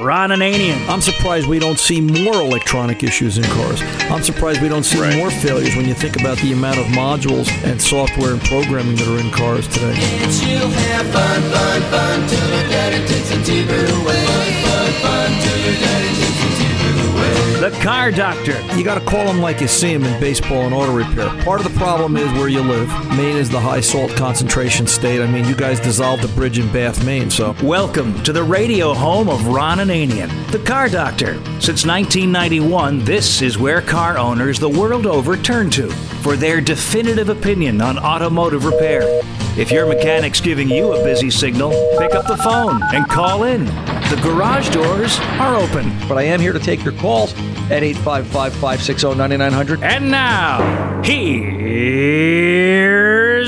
Ron Ananian. I'm surprised we don't see more electronic issues in cars. I'm surprised we don't see Right. more failures when you think about the amount of modules and software and programming that are in cars today. You'll have fun, fun, fun Car Doctor. You got to call them like you see them in baseball and auto repair. Part of the problem is where you live. Maine is the high salt concentration state. I mean, you guys dissolved the bridge in Bath, Maine, so Welcome to the radio home of Ron Ananian, the Car Doctor. Since 1991, this is where car owners the world over turn to for their definitive opinion on automotive repair. If your mechanic's giving you a busy signal, pick up the phone and call in. The garage doors are open. But I am here to take your calls at 855 560 9900. And now, here's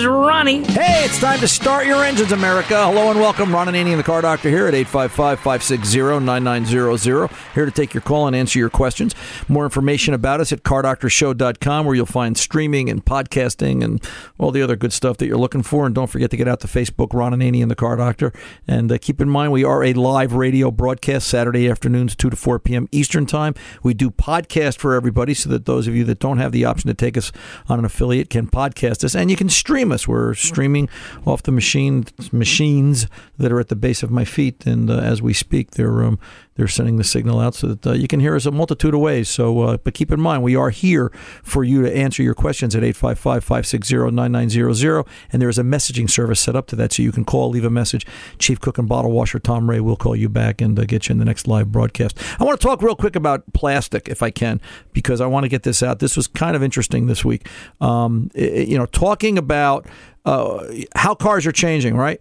Ronnie. Hey, it's time to start your engines, America. Hello and welcome. Ron Ananian the Car Doctor here at 855 560 9900. Here to take your call and answer your questions. More information about us at cardoctorshow.com, where you'll find streaming and podcasting and all the other good stuff that you're looking for. And don't forget to get out to Facebook, Ron Ananian the Car Doctor. And uh, keep in mind, we are a live radio broadcast Saturday afternoons, 2 to 4 p.m. Eastern Time. We do podcast for everybody so that those of you that don't have the option to take us on an affiliate can podcast us. And you can stream us. We're streaming off the machine machines that are at the base of my feet, and uh, as we speak, they're um, they're sending the signal out so that uh, you can hear us a multitude of ways. So, uh, but keep in mind, we are here for you to answer your questions at 855-560-9900, and there is a messaging service set up to that, so you can call, leave a message. Chief Cook and Bottle Washer Tom Ray will call you back and uh, get you in the next live broadcast. I want to talk real quick about plastic, if I can, because I want to get this out. This was kind of interesting this week. Um, i- i- you know, talking about uh, how cars are changing, right?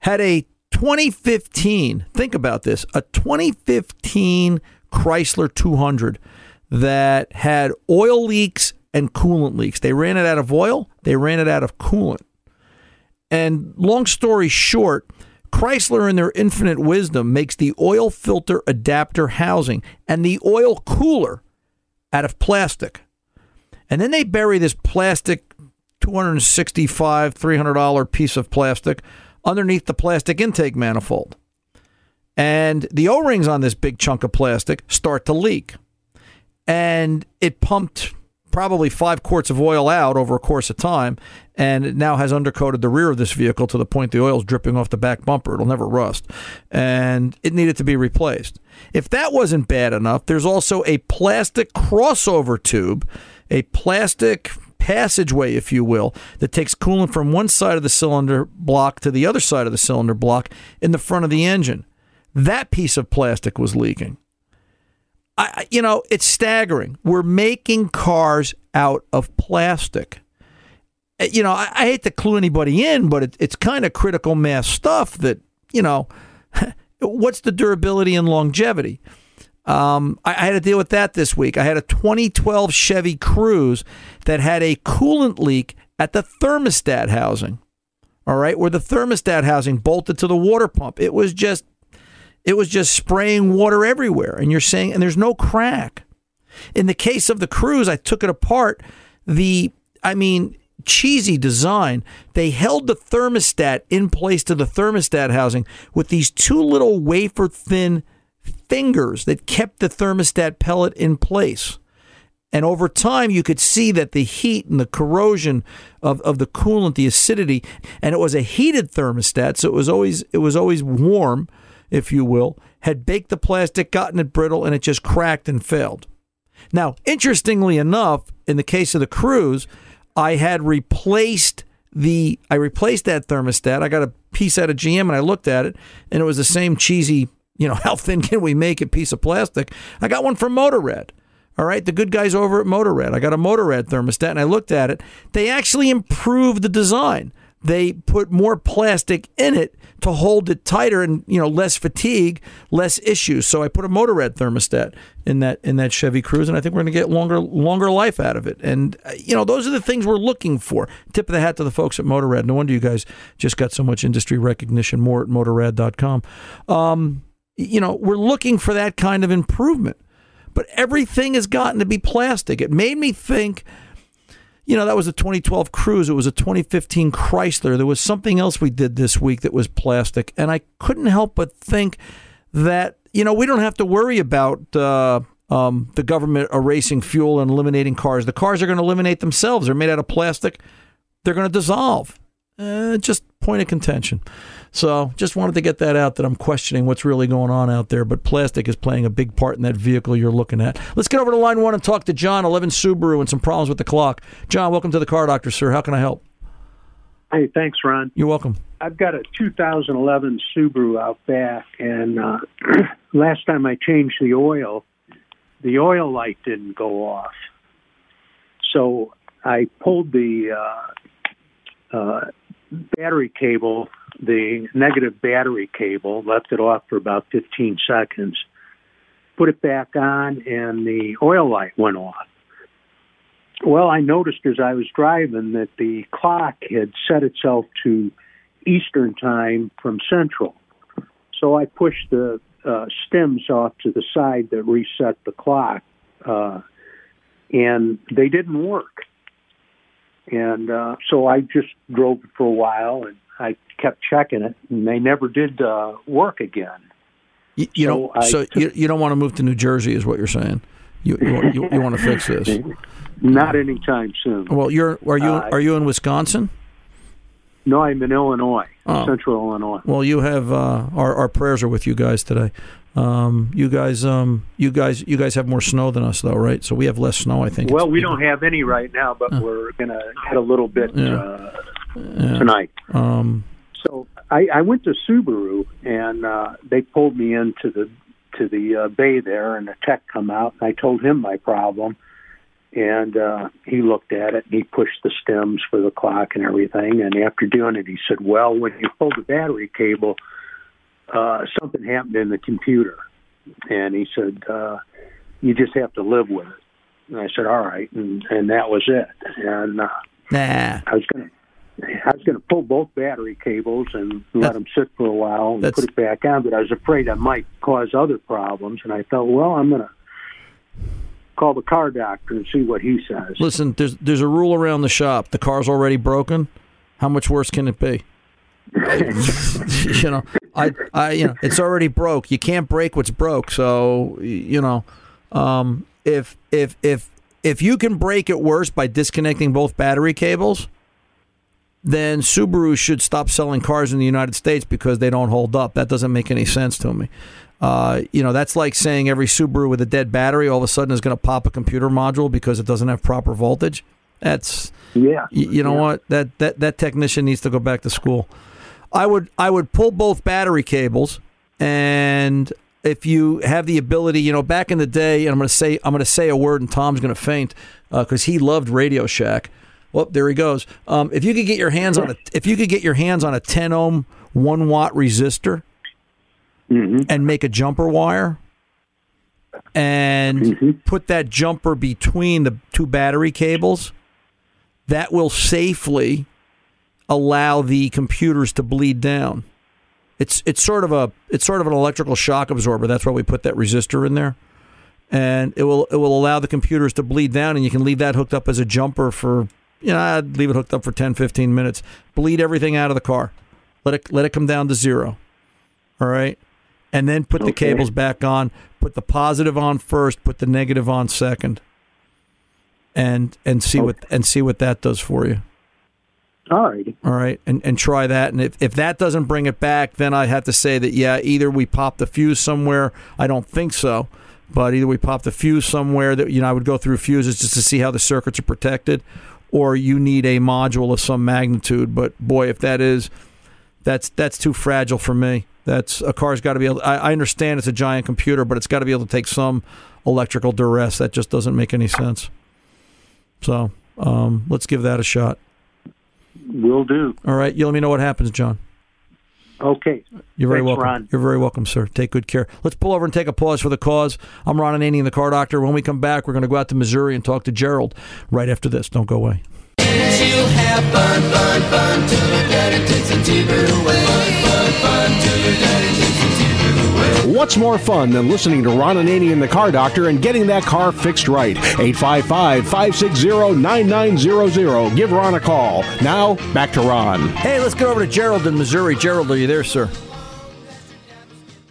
Had a 2015, think about this, a 2015 Chrysler 200 that had oil leaks and coolant leaks. They ran it out of oil, they ran it out of coolant. And long story short, Chrysler, in their infinite wisdom, makes the oil filter adapter housing and the oil cooler out of plastic. And then they bury this plastic 265, $300 piece of plastic underneath the plastic intake manifold. And the O rings on this big chunk of plastic start to leak. And it pumped probably five quarts of oil out over a course of time. And it now has undercoated the rear of this vehicle to the point the oil's dripping off the back bumper. It'll never rust. And it needed to be replaced. If that wasn't bad enough, there's also a plastic crossover tube, a plastic passageway, if you will, that takes coolant from one side of the cylinder block to the other side of the cylinder block in the front of the engine. That piece of plastic was leaking. I, you know, it's staggering. We're making cars out of plastic. Uh, You know, I, I hate to clue anybody in, but it, it's kind of critical mass stuff that, you know, what's the durability and longevity? Um, I, I had to deal with that this week. I had a 2012 Chevy Cruze that had a coolant leak at the thermostat housing. All right, where the thermostat housing bolted to the water pump. It was just it was just spraying water everywhere. And you're saying, and there's no crack. In the case of the Cruze, I took it apart. The, I mean, cheesy design. They held the thermostat in place to the thermostat housing with these two little wafer thin fingers that kept the thermostat pellet in place. And over time, you could see that the heat and the corrosion of, of the coolant, the acidity, and it was a heated thermostat, so it was always it was always warm, if you will, had baked the plastic, gotten it brittle, and it just cracked and failed. Now, interestingly enough, in the case of the Cruze, I had replaced the I replaced that thermostat. I got a piece out of GM and I looked at it, and it was the same cheesy, you know, how thin can we make a piece of plastic? I got one from Motorad. All right, the good guys over at Motorad. I got a Motorad thermostat and I looked at it. They actually improved the design. They put more plastic in it to hold it tighter and you know less fatigue, less issues. So I put a Motorad thermostat in that in that Chevy Cruze, and I think we're going to get longer longer life out of it. And uh, you know those are the things we're looking for. Tip of the hat to the folks at Motorad. No wonder you guys just got so much industry recognition. More at Motorad.com. Um, you know we're looking for that kind of improvement but everything has gotten to be plastic. It made me think, you know, that was a 2012 Cruze. It was a 2015 Chrysler. There was something else we did this week that was plastic. And I couldn't help but think that, you know, we don't have to worry about uh, um, the government erasing fuel and eliminating cars. The cars are going to eliminate themselves. They're made out of plastic. They're going to dissolve. Uh, just point of contention. So just wanted to get that out that I'm questioning what's really going on out there. But plastic is playing a big part in that vehicle you're looking at. Let's get over to line one and talk to John, 11 Subaru, and some problems with the clock. John, welcome to the Car Doctor, sir. How can I help? Hey, thanks, Ron. You're welcome. I've got a 2011 Subaru Outback, and uh, last time I changed the oil, the oil light didn't go off. So I pulled the uh, uh, battery cable, the negative battery cable, left it off for about 15 seconds, put it back on, and the oil light went off. Well, I noticed as I was driving that the clock had set itself to Eastern time from Central. So I pushed the uh, stems off to the side that reset the clock, uh, and they didn't work. And uh, so I just drove it for a while, and I kept checking it, and they never did uh, work again. You, you So don't. So took- you, you don't want to move to New Jersey, is what you're saying. You you, want- you, you want to fix this? Not anytime soon. Well, you're are you Uh, are you in Wisconsin? No, I'm in Illinois, Oh. Central Illinois. Well, you have uh, our our prayers are with you guys today. Um, you guys, um, you guys, you guys have more snow than us, though, right? So we have less snow, I think. Well, we don't have any right now, but we're going to get a little bit Yeah. uh, Yeah. tonight. Um, So I, I went to Subaru, and uh, they pulled me into the to the uh, bay there, and the tech come out, and I told him my problem, and uh, he looked at it, and he pushed the stems for the clock and everything, and after doing it, he said, "Well, when you pull the battery cable, uh, something happened in the computer," and he said, uh, "You just have to live with it." And I said, "All right," and and that was it, and. Uh, nah, I was gonna I was gonna pull both battery cables and let That's- them sit for a while and put it back on, but I was afraid I might cause other problems, and I thought, well, I'm gonna call the car doctor and see what he says. listen. There's there's a rule around the shop. The car's already broken. How much worse can it be? you know, I, I, you know, it's already broke. You can't break what's broke. So, you know, um, if if if if you can break it worse by disconnecting both battery cables, then Subaru should stop selling cars in the United States because they don't hold up. That doesn't make any sense to me. Uh, you know, that's like saying every Subaru with a dead battery all of a sudden is going to pop a computer module because it doesn't have proper voltage. That's Yeah, you, you know Yeah. what that, that that technician needs to go back to school. I would I would pull both battery cables, and if you have the ability, you know, back in the day, and I'm going to say I'm going to say a word, and Tom's going to faint because he loved Radio Shack. Well, there he goes. Um, if you could get your hands on a if you could get your hands on a 10 ohm one watt resistor hmm and make a jumper wire and Mhm. put that jumper between the two battery cables, that will safely allow the computers to bleed down. It's it's sort of a it's sort of an electrical shock absorber. That's why we put that resistor in there. And it will it will allow the computers to bleed down and you can leave that hooked up as a jumper for you know, I'd leave it hooked up for 10 15 minutes. Bleed everything out of the car. Let it let it come down to zero. All right? And then put the cables back on, put the positive on first, put the negative on second. And and see what and see what that does for you. All righty. All right, and and try that. And if, if that doesn't bring it back, then I have to say that yeah, either we pop the fuse somewhere. I don't think so, but either we pop the fuse somewhere that you know I would go through fuses just to see how the circuits are protected, or you need a module of some magnitude. But boy, if that is, that's that's too fragile for me. That's a car's got to be able. I, I understand it's a giant computer, but it's got to be able to take some electrical duress. That just doesn't make any sense. So um, let's give that a shot. Will do. All right, you let me know what happens, John. Okay. You're very Thanks, welcome. Ron. You're very welcome, sir. Take good care. Let's pull over and take a pause for the cause. I'm Ron Ananian, the car doctor. When we come back, we're going to go out to Missouri and talk to Gerald right after this. Don't go away. Fun, fun, fun What's more fun than listening to Ron Ananian and the Car Doctor and getting that car fixed right? 855-560-9900. Give Ron a call. Now, back to Ron. Hey, let's get over to Gerald in Missouri. Gerald, are you there, sir?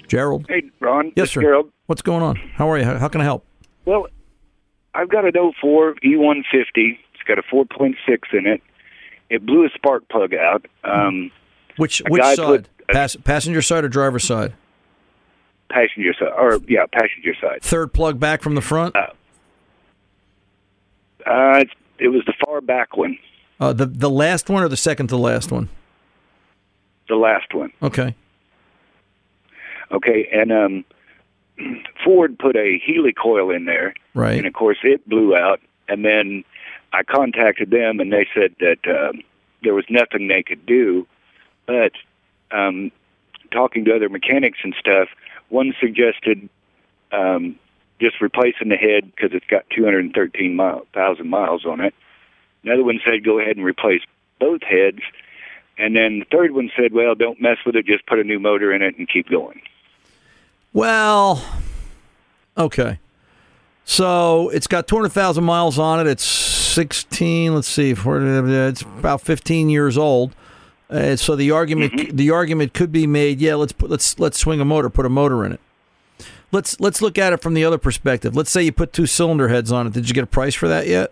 Gerald. Hey, Ron. Yes, sir. Gerald. What's going on? How are you? How, how can I help? Well, I've got an 04 E150. It's got a 4.6 in it. It blew a spark plug out. Um, Which which side? put- Pass, passenger side or driver side? Passenger side, or yeah, passenger side. Third plug back from the front. Uh, Uh, it's, it was the far back one, Uh, the the last one or the second to last one? the last one. Okay. Okay, and um, Ford put a Heli-Coil in there, Right. and of course it blew out. And then I contacted them, and they said that um, there was nothing they could do. But um, talking to other mechanics and stuff, one suggested um, just replacing the head because it's got 213,000 miles on it. Another one said go ahead and replace both heads. And then the third one said, well, don't mess with it, just put a new motor in it and keep going. Well, okay. So it's got 200,000 miles on it. It's 16, let's see, it's about 15 years old. Uh, so the argument the argument could be made, yeah, let's put let's let's swing a motor, put a motor in it. Let's let's look at it from the other perspective. Let's say you put two cylinder heads on it. Did you get a price for that yet?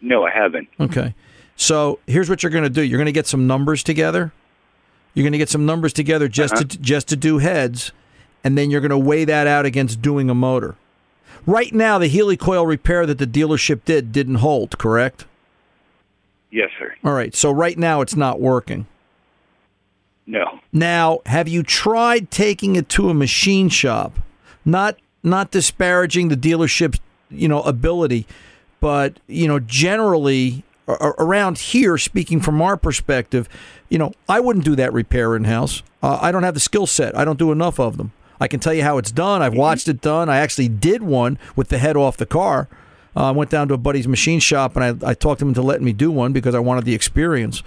No, I haven't. Okay. So here's what you're going to do. You're going to get some numbers together. You're going to get some numbers together just to just to do heads, and then you're going to weigh that out against doing a motor. Right now, the Heli-Coil repair that the dealership did didn't hold. Correct. Yes, sir. All right. So right now, it's not working. No. Now, have you tried taking it to a machine shop? Not not disparaging the dealership's you know ability, but you know generally around here, speaking from our perspective, you know I wouldn't do that repair in house. Uh, I don't have the skill set. I don't do enough of them. I can tell you how it's done. I've watched it done. I actually did one with the head off the car. Uh, I went down to a buddy's machine shop and I, I talked him into letting me do one because I wanted the experience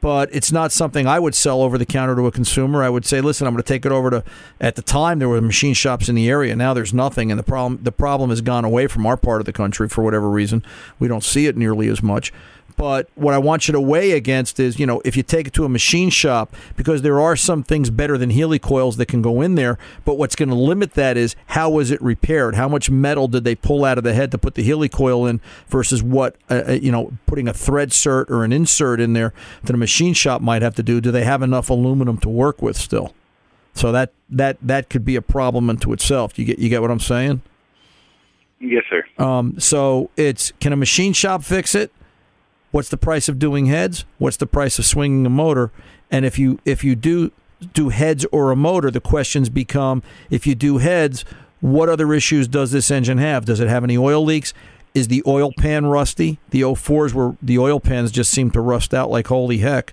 but it's not something I would sell over the counter to a consumer. I would say, listen, I'm going to take it over to. At the time, there were machine shops in the area. Now there's nothing, and the problem the problem has gone away from our part of the country for whatever reason. We don't see it nearly as much. But what I want you to weigh against is, you know, if you take it to a machine shop, because there are some things better than Heli-Coils that can go in there. But what's going to limit that is how was it repaired? How much metal did they pull out of the head to put the Heli-Coil in versus what, uh, uh, you know, putting a thread cert or an insert in there that a machine shop might have to do? Do they have enough aluminum to work with still? So that that that could be a problem unto itself. You get you get what I'm saying? Yes, sir. Um, so it's can a machine shop fix it? What's the price of doing heads? What's the price of swinging a motor? And if you if you do do heads or a motor, the questions become: if you do heads, what other issues does this engine have? Does it have any oil leaks? Is the oil pan rusty? The 04s were the oil pans just seem to rust out like holy heck.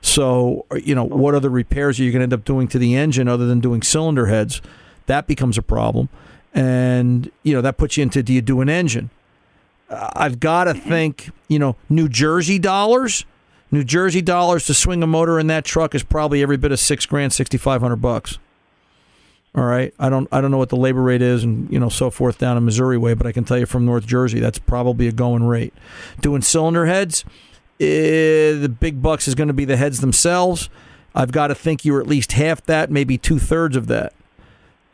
So you know what other repairs are you going to end up doing to the engine other than doing cylinder heads? That becomes a problem, and you know that puts you into do you do an engine? I've got to think, you know, New Jersey dollars. New Jersey dollars to swing a motor in that truck is probably every bit of six grand, sixty five hundred bucks. All right, I don't, I don't know what the labor rate is, and you know, so forth down in Missouri way, but I can tell you from North Jersey, that's probably a going rate. Doing cylinder heads, eh, the big bucks is going to be the heads themselves. I've got to think you're at least half that, maybe two thirds of that.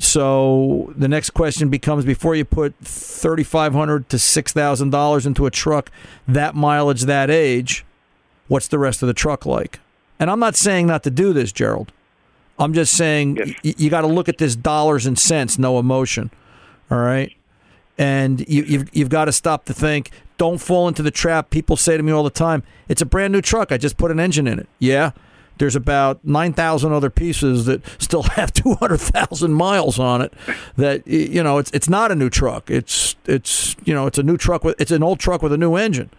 So the next question becomes: before you put 3,500 to six thousand dollars into a truck, that mileage, that age, what's the rest of the truck like? And I'm not saying not to do this, Gerald. I'm just saying Yes. y- you got to look at this dollars and cents, no emotion. All right, and you, you've you've got to stop to think. Don't fall into the trap. People say to me all the time, "It's a brand new truck. I just put an engine in it." Yeah, there's about 9,000 other pieces that still have 200,000 miles on it that you know it's it's not a new truck. It's it's you know it's a new truck with it's an old truck with a new engine.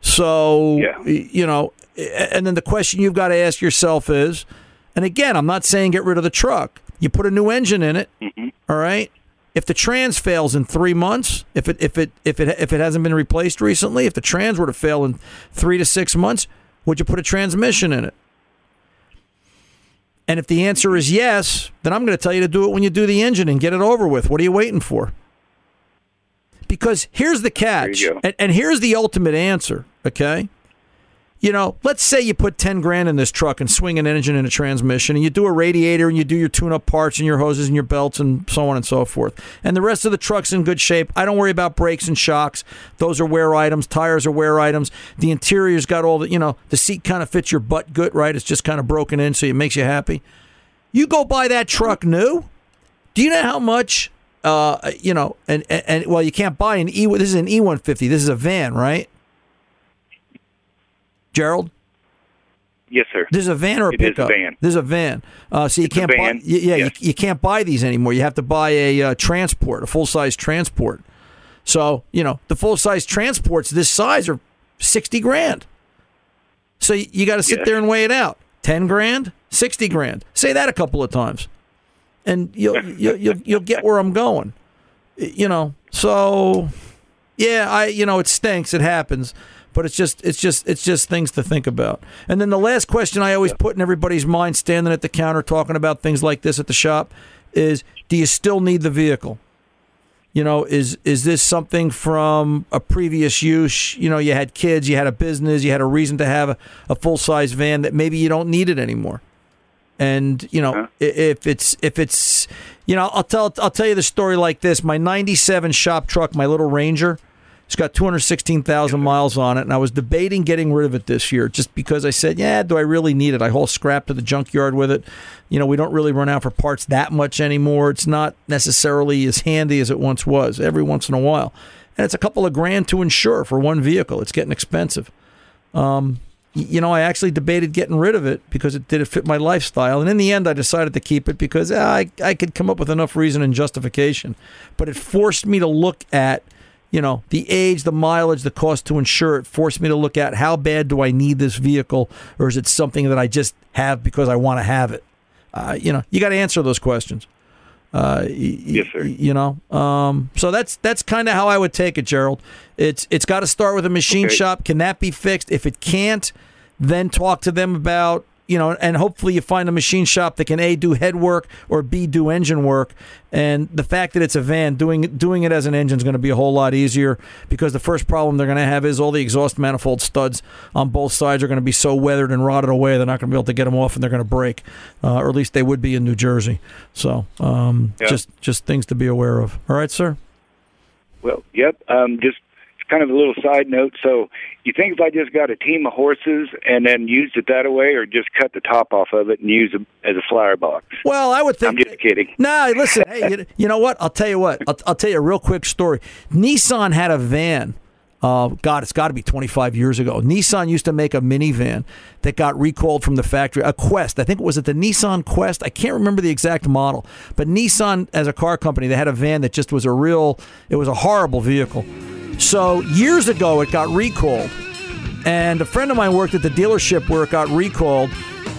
So Yeah. you know and then the question you've got to ask yourself is and again I'm not saying get rid of the truck. You put a new engine in it mm-hmm. all right? If the trans fails in three months, if it if it if it if it hasn't been replaced recently, if the trans were to fail in three to six months, would you put a transmission in it? And if the answer is yes, then I'm going to tell you to do it when you do the engine and get it over with. What are you waiting for? Because here's the catch, There you go. and, and here's the ultimate answer. Okay, you know, let's say you put 10 grand in this truck and swing an engine and a transmission, and you do a radiator and you do your tune up parts and your hoses and your belts and so on and so forth. And the rest of the truck's in good shape. I don't worry about brakes and shocks. Those are wear items. Tires are wear items. The interior's got all the, you know, the seat kind of fits your butt good, right? It's just kind of broken in, so it makes you happy. You go buy that truck new. Do you know how much? Uh, you know, and, and and well, you can't buy an E. This is an E one fifty. This is a van, right? Gerald, Yes, sir. there's a van or a pickup. It is a pickup. van. There's a van. Uh, so you It's can't buy. Yeah, yes. you, you can't buy these anymore. You have to buy a uh, transport, a full size transport. So you know the full size transports this size are sixty grand. So you, you got to sit Yes. there and weigh it out. Ten grand, sixty grand. Say that a couple of times, and you'll you'll, you'll you'll get where I'm going. You know. So yeah, I you know it stinks. It happens, but it's just it's just it's just things to think about. And then the last question I always put in everybody's mind, standing at the counter talking about things like this at the shop, is: Do you still need the vehicle? You know, is is this something from a previous use? You know, you had kids, you had a business, you had a reason to have a, a full size van that maybe you don't need it anymore. And you know, Huh? if it's if it's you know, I'll tell I'll tell you the story like this. My '97 shop truck, my little Ranger, it's got 216,000 miles on it, and I was debating getting rid of it this year just because I said, yeah, do I really need it? I haul scrap to the junkyard with it. You know, we don't really run out for parts that much anymore. It's not necessarily as handy as it once was every once in a while. And it's a couple of grand to insure for one vehicle. It's getting expensive. Um, you know, I actually debated getting rid of it because it didn't fit my lifestyle. And in the end, I decided to keep it because ah, I, I could come up with enough reason and justification. But it forced me to look at you know the age the mileage the cost to insure it forced me to look at how bad do i need this vehicle or is it something that i just have because i want to have it uh, you know you got to answer those questions uh, Yes, sir. You know, um, so that's that's kind of how I would take it, Gerald. It's it's got to start with a machine Okay. shop. Can that be fixed? If it can't, then talk to them about you know, and hopefully you find a machine shop that can a do head work or b do engine work. And the fact that it's a van, doing doing it as an engine is going to be a whole lot easier because the first problem they're going to have is all the exhaust manifold studs on both sides are going to be so weathered and rotted away they're not going to be able to get them off and they're going to break, uh, or at least they would be in New Jersey. So um, Yeah. just just things to be aware of. All right, sir. Well, yep. Um, just kind of a little side note. So, you think if I just got a team of horses and then used it that way, or just cut the top off of it and use it as a flower box? Well, I would think. I'm just kidding. No, listen. Hey, you, you know what? I'll tell you what. I'll, I'll tell you a real quick story. Nissan had a van. Uh, God, it's got to be 25 years ago. Nissan used to make a minivan that got recalled from the factory. A Quest, I think it was it the Nissan Quest. I can't remember the exact model, but Nissan as a car company, they had a van that just was a real. It was a horrible vehicle. So years ago, it got recalled, and a friend of mine worked at the dealership where it got recalled.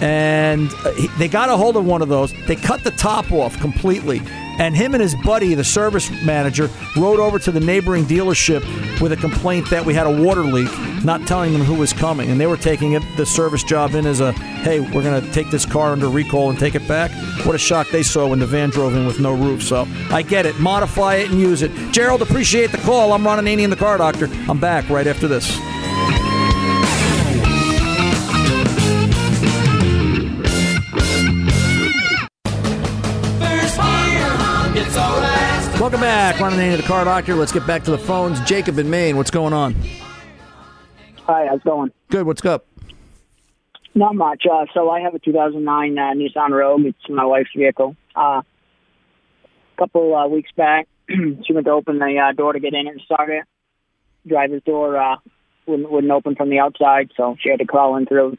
And uh, they got a hold of one of those. They cut the top off completely, and him and his buddy, the service manager, rode over to the neighboring dealership with a complaint that we had a water leak, not telling them who was coming, and they were taking it the service job in as a, hey, we're going to take this car under recall and take it back. What a shock they saw when the van drove in with no roof. So I get it. Modify it and use it. Gerald, appreciate the call. I'm Ron Ananian the car doctor. I'm back right after this. Welcome back, Ron Ananian, the car doctor. Let's get back to the phones. Jacob in Maine, what's going on? Hi, how's it going? Good. What's up? Not much. Uh, so I have a 2009 uh, Nissan Rogue. It's my wife's vehicle. Uh, a couple uh, weeks back, she went to open the uh, door to get in and start it. Driver's door uh, wouldn't, wouldn't open from the outside, so she had to crawl in through.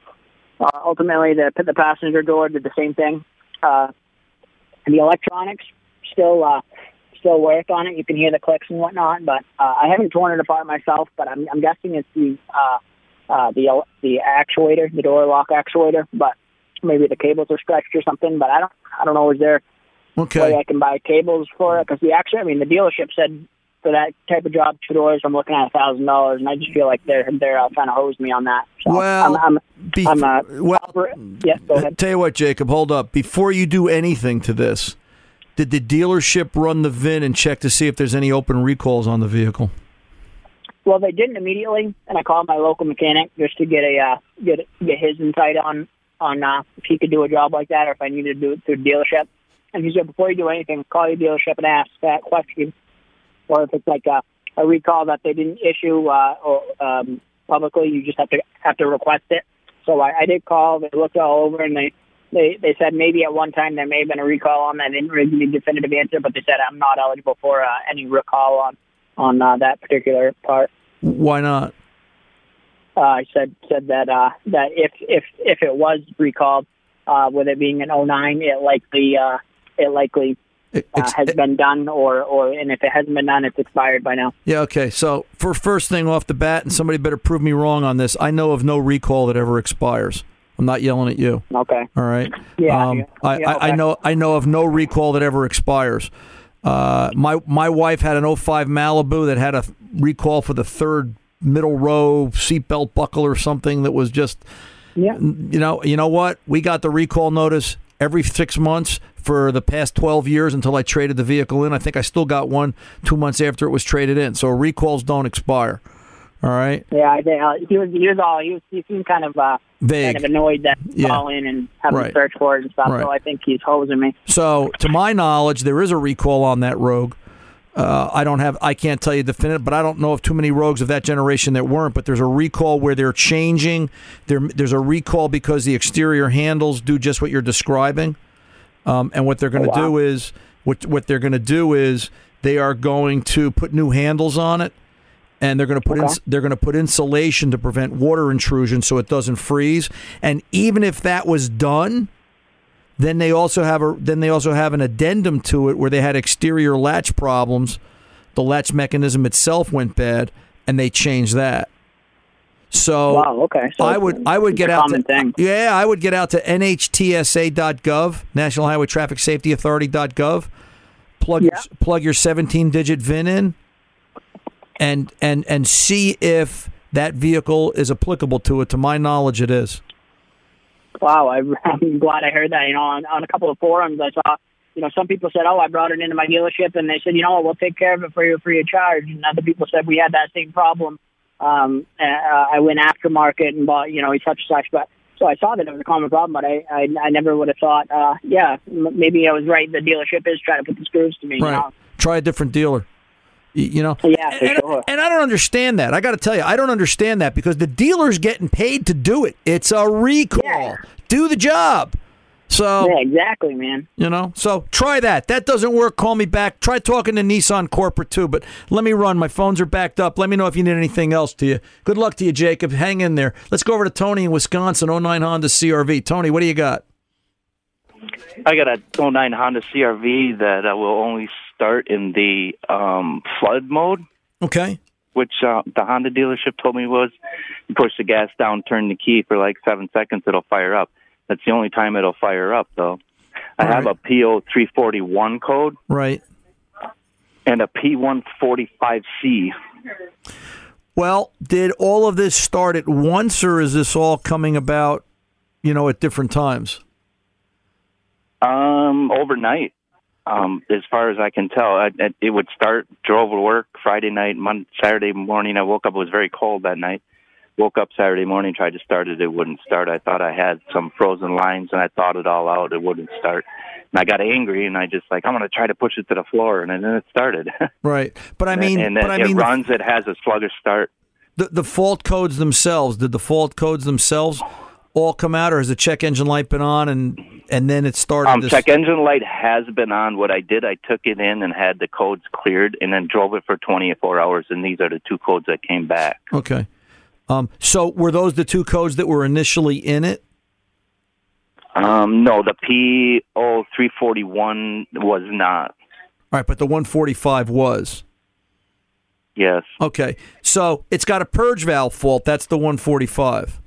Uh, ultimately, the the passenger door did the same thing. Uh, the electronics still uh, still work on it. You can hear the clicks and whatnot, but uh, I haven't torn it apart myself. But I'm, I'm guessing it's the uh, uh, the the actuator, the door lock actuator, but maybe the cables are stretched or something. But I don't I don't know. Is there a way Okay. I can buy cables for it? Because the actually, I mean, the dealership said for that type of job, two doors, I'm looking at a thousand dollars, and I just feel like they're they're uh, trying to hose me on that. So Well, I'm, I'm, Bef- I'm uh, well, yeah. Go ahead. tell you what, Jacob, hold up. Before you do anything to this, did the dealership run the VIN and check to see if there's any open recalls on the vehicle? well, they didn't immediately, and I called my local mechanic just to get a uh, get get his insight on on uh, if he could do a job like that or if I needed to do it through the dealership. And he said, before you do anything, call your dealership and ask that question, or if it's like a, a recall that they didn't issue uh, or, um, publicly, you just have to have to request it. So I, I did call. They looked all over, and they they they said maybe at one time there may have been a recall on that. They didn't really give me a definitive answer, but they said I'm not eligible for uh, any recall on on uh, that particular part. Why not? Uh, I said said that uh, that if if if it was recalled, uh, with it being an 09, it likely uh, it likely uh, has been done, or or and if it hasn't been done, it's expired by now. Yeah, okay. So, for first thing off the bat, and somebody better prove me wrong on this, I know of no recall that ever expires. I'm not yelling at you. Okay. All right. Yeah, Um, yeah, I, yeah, I, I know. I know of no recall that ever expires. Uh, my my wife had an 05 Malibu that had a recall for the third middle row seatbelt buckle or something that was just Yeah. you know, you know what? We got the recall notice every six months for the past 12 years until I traded the vehicle in. I think I still got one two months after it was traded in. So recalls don't expire. All right. Yeah, I think uh, he was he was all he was he seemed kind of uh Vague. kind of annoyed that Yeah. call in and have Right. to search for it and stuff. Right. So I think he's hosing me. So, to my knowledge, there is a recall on that Rogue. Uh, I don't have, I can't tell you definitive, but I don't know of too many Rogues of that generation that weren't. But there's a recall where they're changing. There, there's a recall because the exterior handles do just what you're describing. Um, and what they're going to Oh, wow. do is, what what they're going to do is, they are going to put new handles on it, and they're going to put ins- they're going to put insulation to prevent water intrusion so it doesn't freeze. And even if that was done, then they also have a then they also have an addendum to it where they had exterior latch problems. The latch mechanism itself went bad, and they changed that. So Wow. Okay. So I would I would get out common to thing. yeah I would get out to nhtsa.gov National Highway Traffic Safety Authority.gov plug Yeah. your, plug your 17 digit VIN in and and and see if that vehicle is applicable to it. To my knowledge, it is. Wow, I, I'm glad I heard that. You know, on, on a couple of forums, I saw, you know, some people said, "Oh, I brought it into my dealership," and they said, "You know what? We'll take care of it for you free of charge." And other people said we had that same problem. Um, uh, I went aftermarket and bought, you know, such such. But so I saw that it was a common problem, but I, I, I never would have thought, uh, yeah, m- maybe I was right. The dealership is trying to put the screws to me. You Right. know? Try a different dealer. Y- You know, Yeah, and, sure. and I don't understand that. I got to tell you, I don't understand that because the dealer's getting paid to do it. It's a recall. Yeah. Do the job. So Yeah, exactly, man. you know, so try that. That doesn't work. Call me back. Try talking to Nissan corporate too. But let me run. My phones are backed up. Let me know if you need anything else to you. Good luck to you, Jacob. Hang in there. Let's go over to Tony in Wisconsin. 09 Honda CRV. Tony, what do you got? I got a 09 Honda CRV that uh, will only start in the um, flood mode, Okay. which uh, the Honda dealership told me was you push the gas down, turn the key for like seven seconds, it'll fire up. That's the only time it'll fire up, though. I All have right. a PO 341 code Right. and a P145C. Well, did all of this start at once, or is this all coming about, you know, at different times? Um, overnight, um, as far as I can tell, I, I, it would start. Drove to work Friday night, Monday, Saturday morning. I woke up. It was very cold that night. Woke up Saturday morning, tried to start it. It wouldn't start. I thought I had some frozen lines, and I thought it all out. It wouldn't start, and I got angry, and I just like I'm going to try to push it to the floor, and then it started. Right. But I mean, and but then I it mean, the, runs. It has a sluggish start. the, the fault codes themselves. Did the fault codes themselves all come out, or has the check engine light been on, and and then it started? Um, this, check engine light has been on. What I did, I took it in and had the codes cleared, and then drove it for 24 hours. And these are the two codes that came back. Okay. Um, so were those the two codes that were initially in it? Um, no, the PO three forty one was not. All right, but the 145 was. Yes. Okay. So it's got a purge valve fault. That's the 145.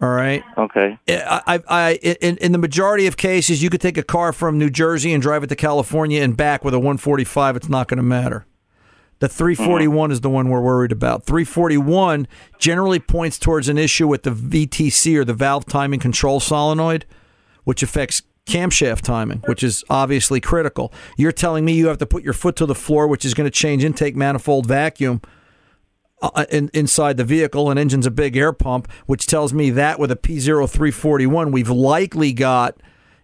All right. Okay. I, I, I, in, in the majority of cases, you could take a car from New Jersey and drive it to California and back with a 145. It's not going to matter. The 341 mm-hmm. is the one we're worried about. 341 generally points towards an issue with the VTC or the valve timing control solenoid, which affects camshaft timing, which is obviously critical. You're telling me you have to put your foot to the floor, which is going to change intake manifold vacuum uh, in, inside the vehicle, and engine's a big air pump, which tells me that with a P0341, we've likely got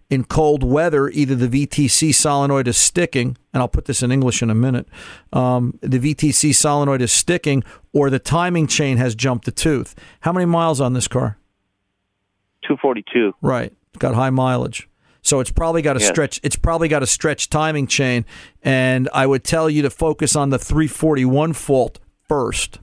in cold weather either the VTC solenoid is sticking, and I'll put this in English in a minute. Um, the VTC solenoid is sticking, or the timing chain has jumped the tooth. How many miles on this car? 242. Right, it's got high mileage. So it's probably got a stretch. It's probably got a stretch timing chain, and I would tell you to focus on the 341 fault first.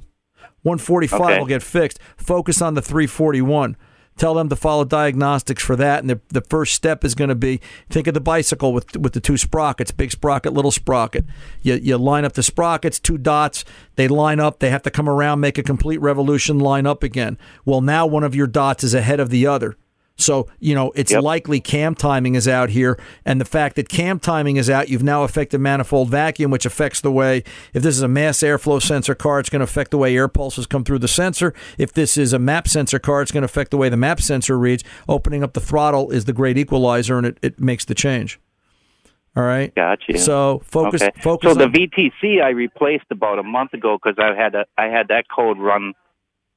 145 Okay. will get fixed. Focus on the 341. Tell them to follow diagnostics for that, and the, the first step is going to be think of the bicycle with with the two sprockets, big sprocket, little sprocket. You you line up the sprockets, two dots. They line up. They have to come around, make a complete revolution, line up again. Well, now one of your dots is ahead of the other. So, you know, it's Yep. likely cam timing is out here. And the fact that cam timing is out, you've now affected manifold vacuum, which affects the way, if this is a mass airflow sensor car, it's going to affect the way air pulses come through the sensor. If this is a map sensor car, it's going to affect the way the map sensor reads. Opening up the throttle is the great equalizer and it, it makes the change. All right. Gotcha. So focus, okay. focus so the on, VTC I replaced about a month ago because I had a, I had that code run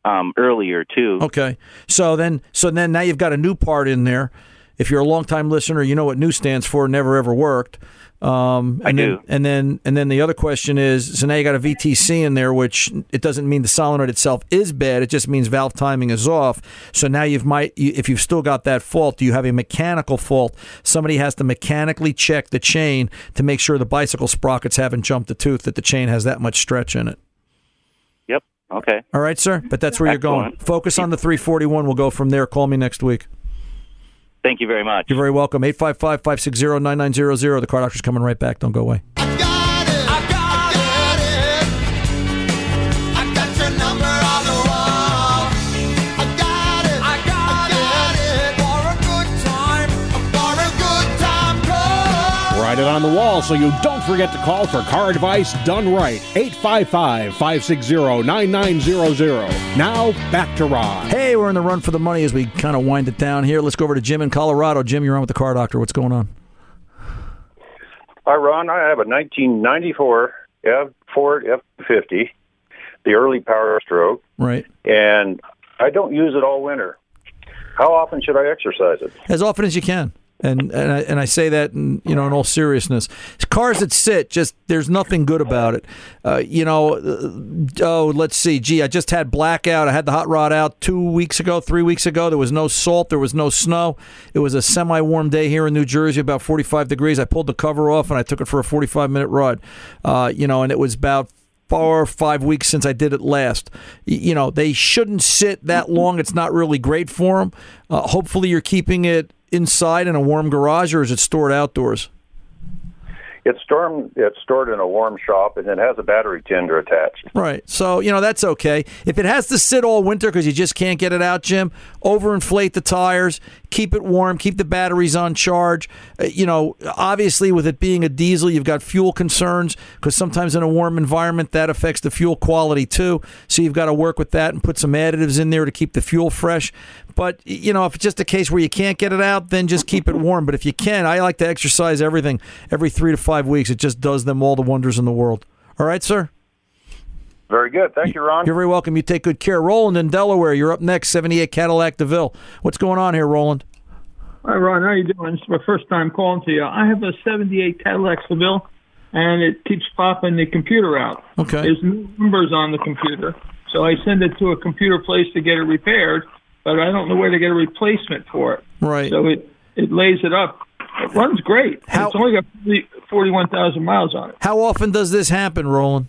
um, earlier too. Okay. So then, so then now you've got a new part in there. If you're a longtime listener, you know what new stands for. Never ever worked. Um, I and then, do. And then, and then the other question is: so now you got a VTC in there, which it doesn't mean the solenoid itself is bad. It just means valve timing is off. So now you've might, if you've still got that fault, do you have a mechanical fault? Somebody has to mechanically check the chain to make sure the bicycle sprockets haven't jumped the tooth, that the chain has that much stretch in it. Okay. All right, sir. But that's where you're going. Focus on the 341. We'll go from there. Call me next week. Thank you very much. You're very welcome. 855 560 9900. The car doctor's coming right back. Don't go away. Write it on the wall so you don't forget to call for car advice done right. 855 560 9900. Now, back to Ron. Hey, we're in the run for the money as we kind of wind it down here. Let's go over to Jim in Colorado. Jim, you're on with the car doctor. What's going on? Hi, Ron. I have a 1994 F Ford F50, the early Power Stroke, Right. and I don't use it all winter. How often should I exercise it? As often as you can. And and I, and I say that in, you know in all seriousness. Cars that sit, just there's nothing good about it. Uh, you know, uh, oh let's see. Gee, I just had blackout. I had the hot rod out two weeks ago, three weeks ago. There was no salt. There was no snow. It was a semi-warm day here in New Jersey, about 45 degrees. I pulled the cover off and I took it for a 45 minute ride. Uh, you know, and it was about four or five weeks since I did it last. You know, they shouldn't sit that long. It's not really great for them. Uh, hopefully, you're keeping it inside in a warm garage, or is it stored outdoors? It's stored, it's stored in a warm shop, and it has a battery tender attached. Right. So, you know, that's okay. If it has to sit all winter because you just can't get it out, Jim, overinflate the tires, keep it warm, keep the batteries on charge. Uh, you know, obviously, with it being a diesel, you've got fuel concerns because sometimes in a warm environment, that affects the fuel quality too. So you've got to work with that and put some additives in there to keep the fuel fresh. But, you know, if it's just a case where you can't get it out, then just keep it warm. But if you can, I like to exercise everything every three to five weeks. It just does them all the wonders in the world. All right, sir? Very good. Thank you, Ron. You're very welcome. You take good care. Roland in Delaware, you're up next, 78 Cadillac DeVille. What's going on here, Roland? Hi, Ron. How you doing? It's my first time calling to you. I have a 78 Cadillac Seville, and it keeps popping the computer out. Okay. There's no numbers on the computer. So I send it to a computer place to get it repaired, but I don't know where to get a replacement for it. Right. So it, it lays it up. It runs great. How- It's only got 41,000 miles on it. How often does this happen, Roland?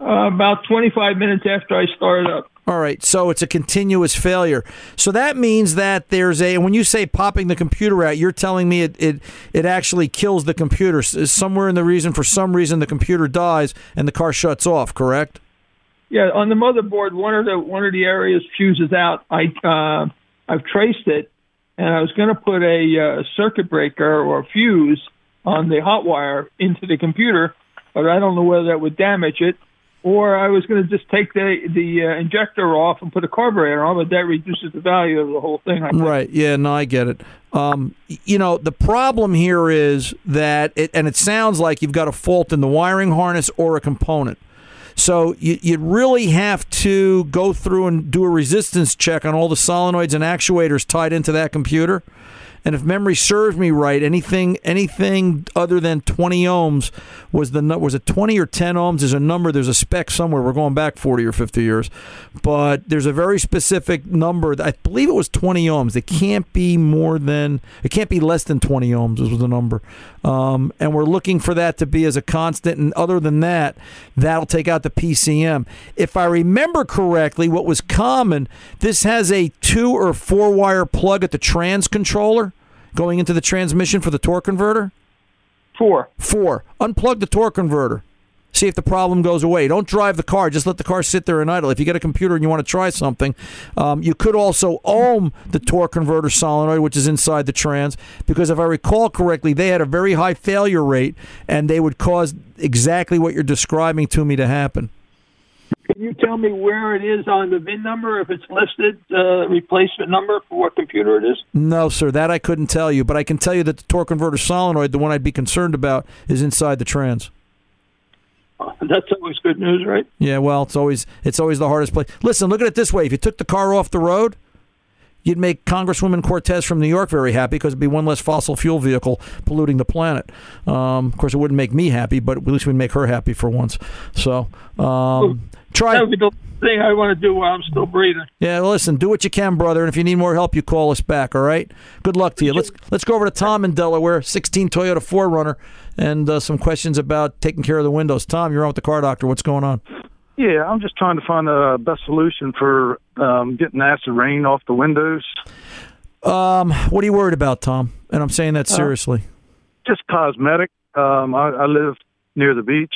Uh, about 25 minutes after I start it up. All right, so it's a continuous failure. So that means that there's a. And when you say popping the computer out, you're telling me it it, it actually kills the computer. Somewhere in the reason, for some reason, the computer dies and the car shuts off. Correct? Yeah, on the motherboard, one of the one of the areas fuses out. I uh, I've traced it, and I was going to put a uh, circuit breaker or a fuse on the hot wire into the computer, but I don't know whether that would damage it. Or I was going to just take the the uh, injector off and put a carburetor on, but that reduces the value of the whole thing. Right. Yeah. No, I get it. Um, you know, the problem here is that, it, and it sounds like you've got a fault in the wiring harness or a component. So you, you'd really have to go through and do a resistance check on all the solenoids and actuators tied into that computer. And if memory serves me right, anything anything other than 20 ohms was the was it 20 or 10 ohms? There's a number. There's a spec somewhere. We're going back 40 or 50 years, but there's a very specific number. I believe it was 20 ohms. It can't be more than it can't be less than 20 ohms. Was the number, um, and we're looking for that to be as a constant. And other than that, that'll take out the PCM. If I remember correctly, what was common, this has a two or four wire plug at the trans controller going into the transmission for the torque converter? Four. Four. Unplug the torque converter. See if the problem goes away. Don't drive the car. Just let the car sit there and idle. If you get a computer and you want to try something, um, you could also ohm the torque converter solenoid, which is inside the trans, because if I recall correctly, they had a very high failure rate and they would cause exactly what you're describing to me to happen. Can you tell me where it is on the VIN number, if it's listed, uh, replacement number for what computer it is? No, sir, that I couldn't tell you, but I can tell you that the torque converter solenoid, the one I'd be concerned about, is inside the trans. That's always good news, right? Yeah, well, it's always it's always the hardest place. Listen, look at it this way: if you took the car off the road, you'd make Congresswoman Cortez from New York very happy because it'd be one less fossil fuel vehicle polluting the planet. Um, of course, it wouldn't make me happy, but at least we'd make her happy for once. So, um, try. That would be the thing I want to do while I'm still breathing. Yeah, well, listen, do what you can, brother, and if you need more help, you call us back. All right. Good luck to you. Let's let's go over to Tom in Delaware, 16 Toyota 4Runner, and uh, some questions about taking care of the windows. Tom, you're on with the car doctor. What's going on? Yeah, I'm just trying to find the best solution for um, getting acid rain off the windows. Um, what are you worried about, Tom? And I'm saying that Uh, seriously. Just cosmetic. Um, I, I live near the beach.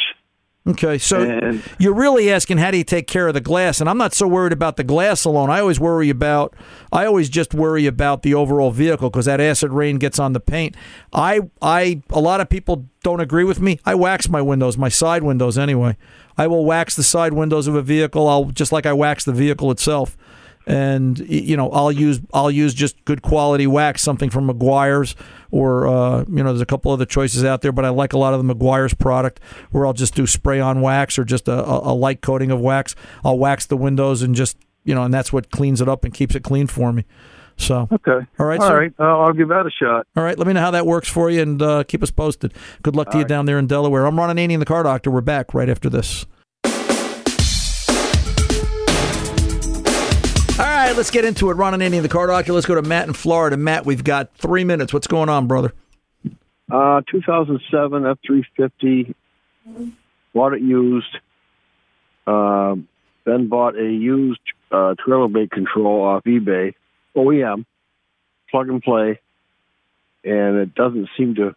Okay, so And- you're really asking how do you take care of the glass, and I'm not so worried about the glass alone. I always worry about, I always just worry about the overall vehicle because that acid rain gets on the paint. I, I, a lot of people don't agree with me. I wax my windows, my side windows anyway. I will wax the side windows of a vehicle. I'll just like I wax the vehicle itself and you know I'll use I'll use just good quality wax, something from Meguiar's, or uh, you know there's a couple other choices out there, but I like a lot of the Meguiar's product where I'll just do spray on wax or just a, a, light coating of wax. I'll wax the windows and just you know, and that's what cleans it up and keeps it clean for me. So Okay. all right, All right. Uh, I'll give that a shot. All right, let me know how that works for you and uh, keep us posted. Good luck to you down there in Delaware. I'm Ron Ananian, the car doctor. We're back right after this. Let's get into it. Ron Ananian, the car doctor. Let's go to Matt in Florida. Matt, we've got three minutes. What's going on, brother? Uh, 2007 F350. Bought it used. Uh, then bought a used uh, trailer brake control off eBay, OEM, plug and play, and it doesn't seem to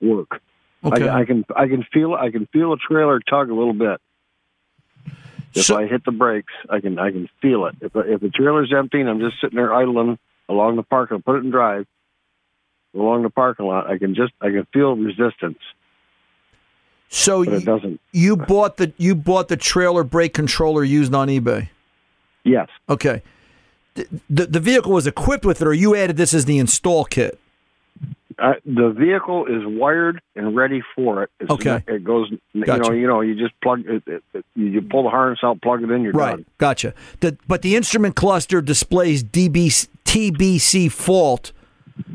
work. Okay. I, I can I can feel I can feel a trailer tug a little bit. If I hit the brakes, I can I can feel it. If if the trailer's empty and I'm just sitting there idling along the parking, put it in drive along the parking lot, I can just I can feel resistance. So but it doesn't. You bought the you bought the trailer brake controller used on eBay. Yes. Okay. The, the the vehicle was equipped with it, or you added this as the install kit. Uh, the vehicle is wired and ready for it. It's, Okay. It goes. You know. You know. You just plug it, it, it. You pull the harness out, plug it in. You're Right. done. Gotcha. The, but the instrument cluster displays DB, TBC fault.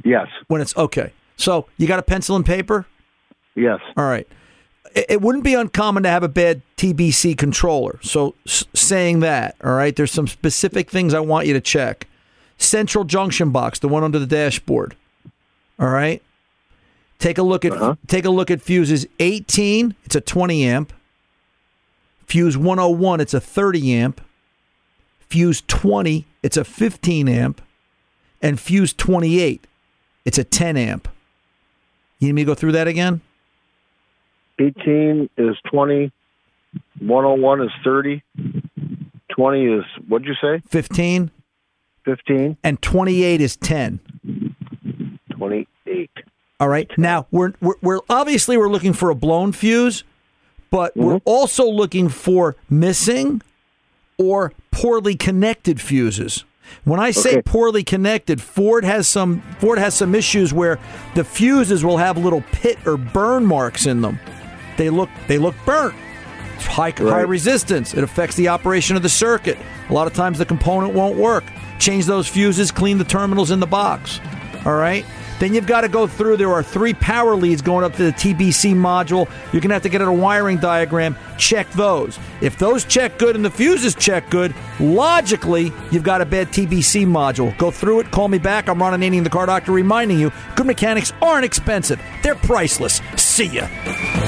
Yes. When it's okay. So you got a pencil and paper? Yes. All right. It, it wouldn't be uncommon to have a bad TBC controller. So s- saying that, all right, there's some specific things I want you to check. Central junction box, the one under the dashboard. All right. Take a look at uh-huh. take a look at fuses 18, it's a 20 amp. Fuse 101, it's a 30 amp. Fuse 20, it's a 15 amp. And fuse 28, it's a 10 amp. You need me to go through that again? 18 is 20. 101 is 30. 20 is what'd you say? 15. 15. And 28 is 10. 28. All right. Now we're, we're we're obviously we're looking for a blown fuse, but we're mm-hmm. also looking for missing or poorly connected fuses. When I say Okay. poorly connected, Ford has some Ford has some issues where the fuses will have little pit or burn marks in them. They look they look burnt. It's high, high resistance. It affects the operation of the circuit. A lot of times the component won't work. Change those fuses, clean the terminals in the box. All right? Then you've got to go through. There are three power leads going up to the TBC module. You're going to have to get a wiring diagram, check those. If those check good and the fuses check good, logically, you've got a bad TBC module. Go through it, call me back. I'm Ron Ananian, the car doctor, reminding you good mechanics aren't expensive, they're priceless. See ya.